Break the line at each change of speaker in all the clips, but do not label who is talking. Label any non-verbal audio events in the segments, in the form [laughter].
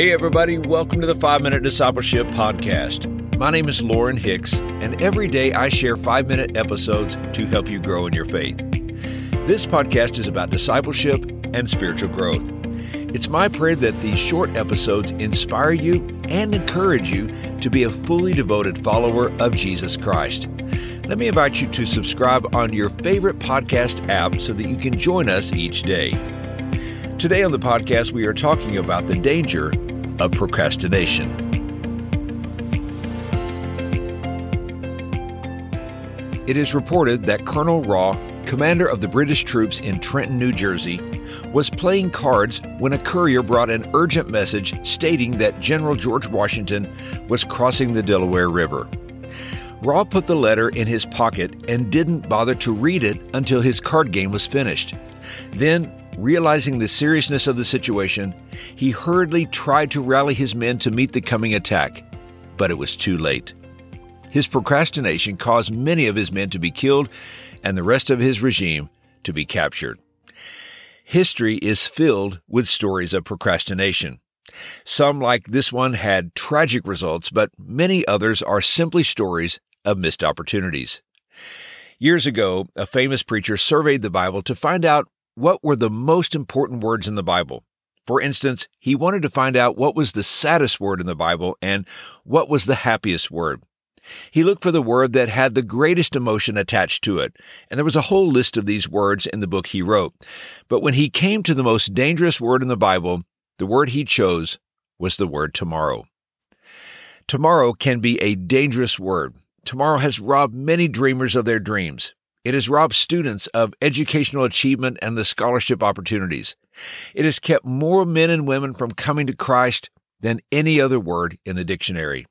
Hey, everybody, welcome to the 5 Minute Discipleship Podcast. My name is Lauren Hicks, and every day I share 5 minute episodes to help you grow in your faith. This podcast is about discipleship and spiritual growth. It's my prayer that these short episodes inspire you and encourage you to be a fully devoted follower of Jesus Christ. Let me invite you to subscribe on your favorite podcast app so that you can join us each day. Today on the podcast, we are talking about the danger of procrastination. It is reported that Colonel Rall, commander of the British troops in Trenton, New Jersey, was playing cards when a courier brought an urgent message stating that General George Washington was crossing the Delaware River. Rall put the letter in his pocket and didn't bother to read it until his card game was finished. Then Realizing the seriousness of the situation, he hurriedly tried to rally his men to meet the coming attack, but it was too late. His procrastination caused many of his men to be killed and the rest of his regime to be captured. History is filled with stories of procrastination. Some, like this one, had tragic results, but many others are simply stories of missed opportunities. Years ago, a famous preacher surveyed the Bible to find out what were the most important words in the Bible. For instance, he wanted to find out what was the saddest word in the Bible and what was the happiest word. He looked for the word that had the greatest emotion attached to it, and there was a whole list of these words in the book he wrote. But when he came to the most dangerous word in the Bible, the word he chose was the word tomorrow. Tomorrow can be a dangerous word. Tomorrow has robbed many dreamers of their dreams. It has robbed students of educational achievement and the scholarship opportunities. It has kept more men and women from coming to Christ than any other word in the dictionary.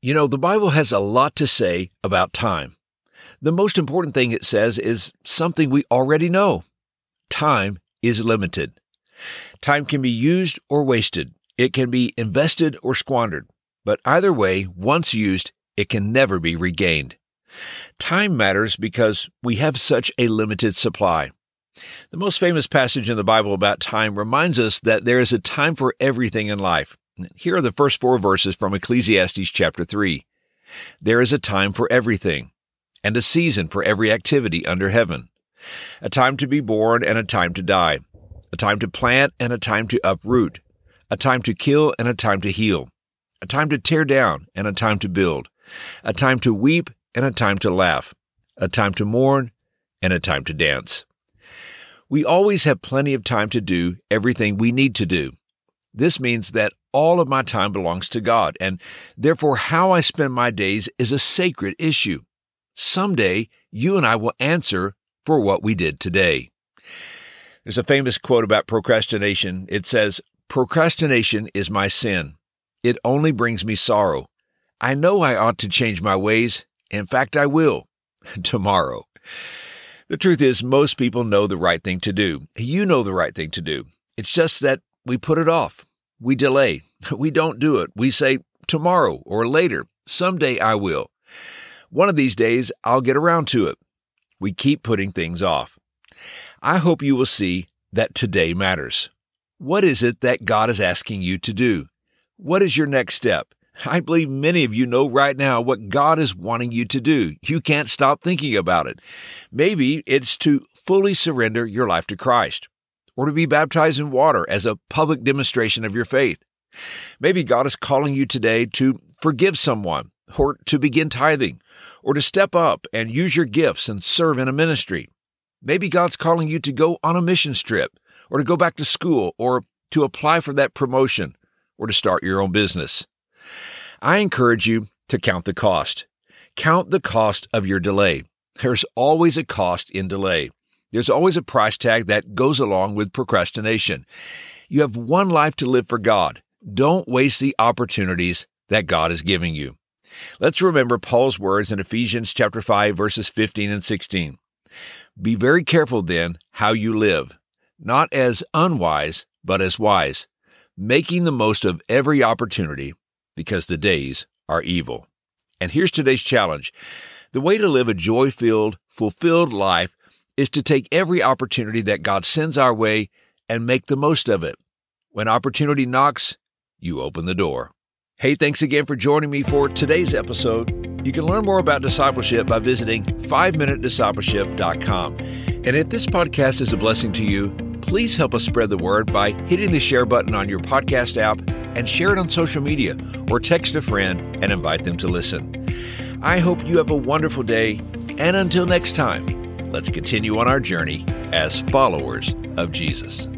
You know, the Bible has a lot to say about time. The most important thing it says is something we already know. Time is limited. Time can be used or wasted. It can be invested or squandered. But either way, once used, it can never be regained. Time matters because we have such a limited supply. The most famous passage in the Bible about time reminds us that there is a time for everything in life. Here are the first four verses from Ecclesiastes chapter 3. There is a time for everything, and a season for every activity under heaven, a time to be born and a time to die, a time to plant and a time to uproot, a time to kill and a time to heal, a time to tear down and a time to build, a time to weep and a time to laugh, a time to mourn, and a time to dance. We always have plenty of time to do everything we need to do. This means that all of my time belongs to God, and therefore how I spend my days is a sacred issue. Someday, you and I will answer for what we did today. There's a famous quote about procrastination. It says, Procrastination is my sin. It only brings me sorrow. I know I ought to change my ways, in fact, I will [laughs] tomorrow. The truth is, most people know the right thing to do. You know the right thing to do. It's just that we put it off. We delay. [laughs] We don't do it. We say tomorrow or later. Someday I will. One of these days I'll get around to it. We keep putting things off. I hope you will see that today matters. What is it that God is asking you to do? What is your next step? I believe many of you know right now what God is wanting you to do. You can't stop thinking about it. Maybe it's to fully surrender your life to Christ or to be baptized in water as a public demonstration of your faith. Maybe God is calling you today to forgive someone or to begin tithing or to step up and use your gifts and serve in a ministry. Maybe God's calling you to go on a mission trip or to go back to school or to apply for that promotion or to start your own business. I encourage you to count the cost. Count the cost of your delay. There's always a cost in delay. There's always a price tag that goes along with procrastination. You have one life to live for God. Don't waste the opportunities that God is giving you. Let's remember Paul's words in Ephesians chapter 5 verses 15 and 16. Be very careful then how you live, not as unwise, but as wise, making the most of every opportunity because the days are evil. And here's today's challenge. The way to live a joy filled, fulfilled life is to take every opportunity that God sends our way and make the most of it. When opportunity knocks, you open the door. Hey, thanks again for joining me for today's episode. You can learn more about discipleship by visiting 5minutediscipleship.com. And if this podcast is a blessing to you, please help us spread the word by hitting the share button on your podcast app and share it on social media or text a friend and invite them to listen. I hope you have a wonderful day, and until next time, let's continue on our journey as followers of Jesus.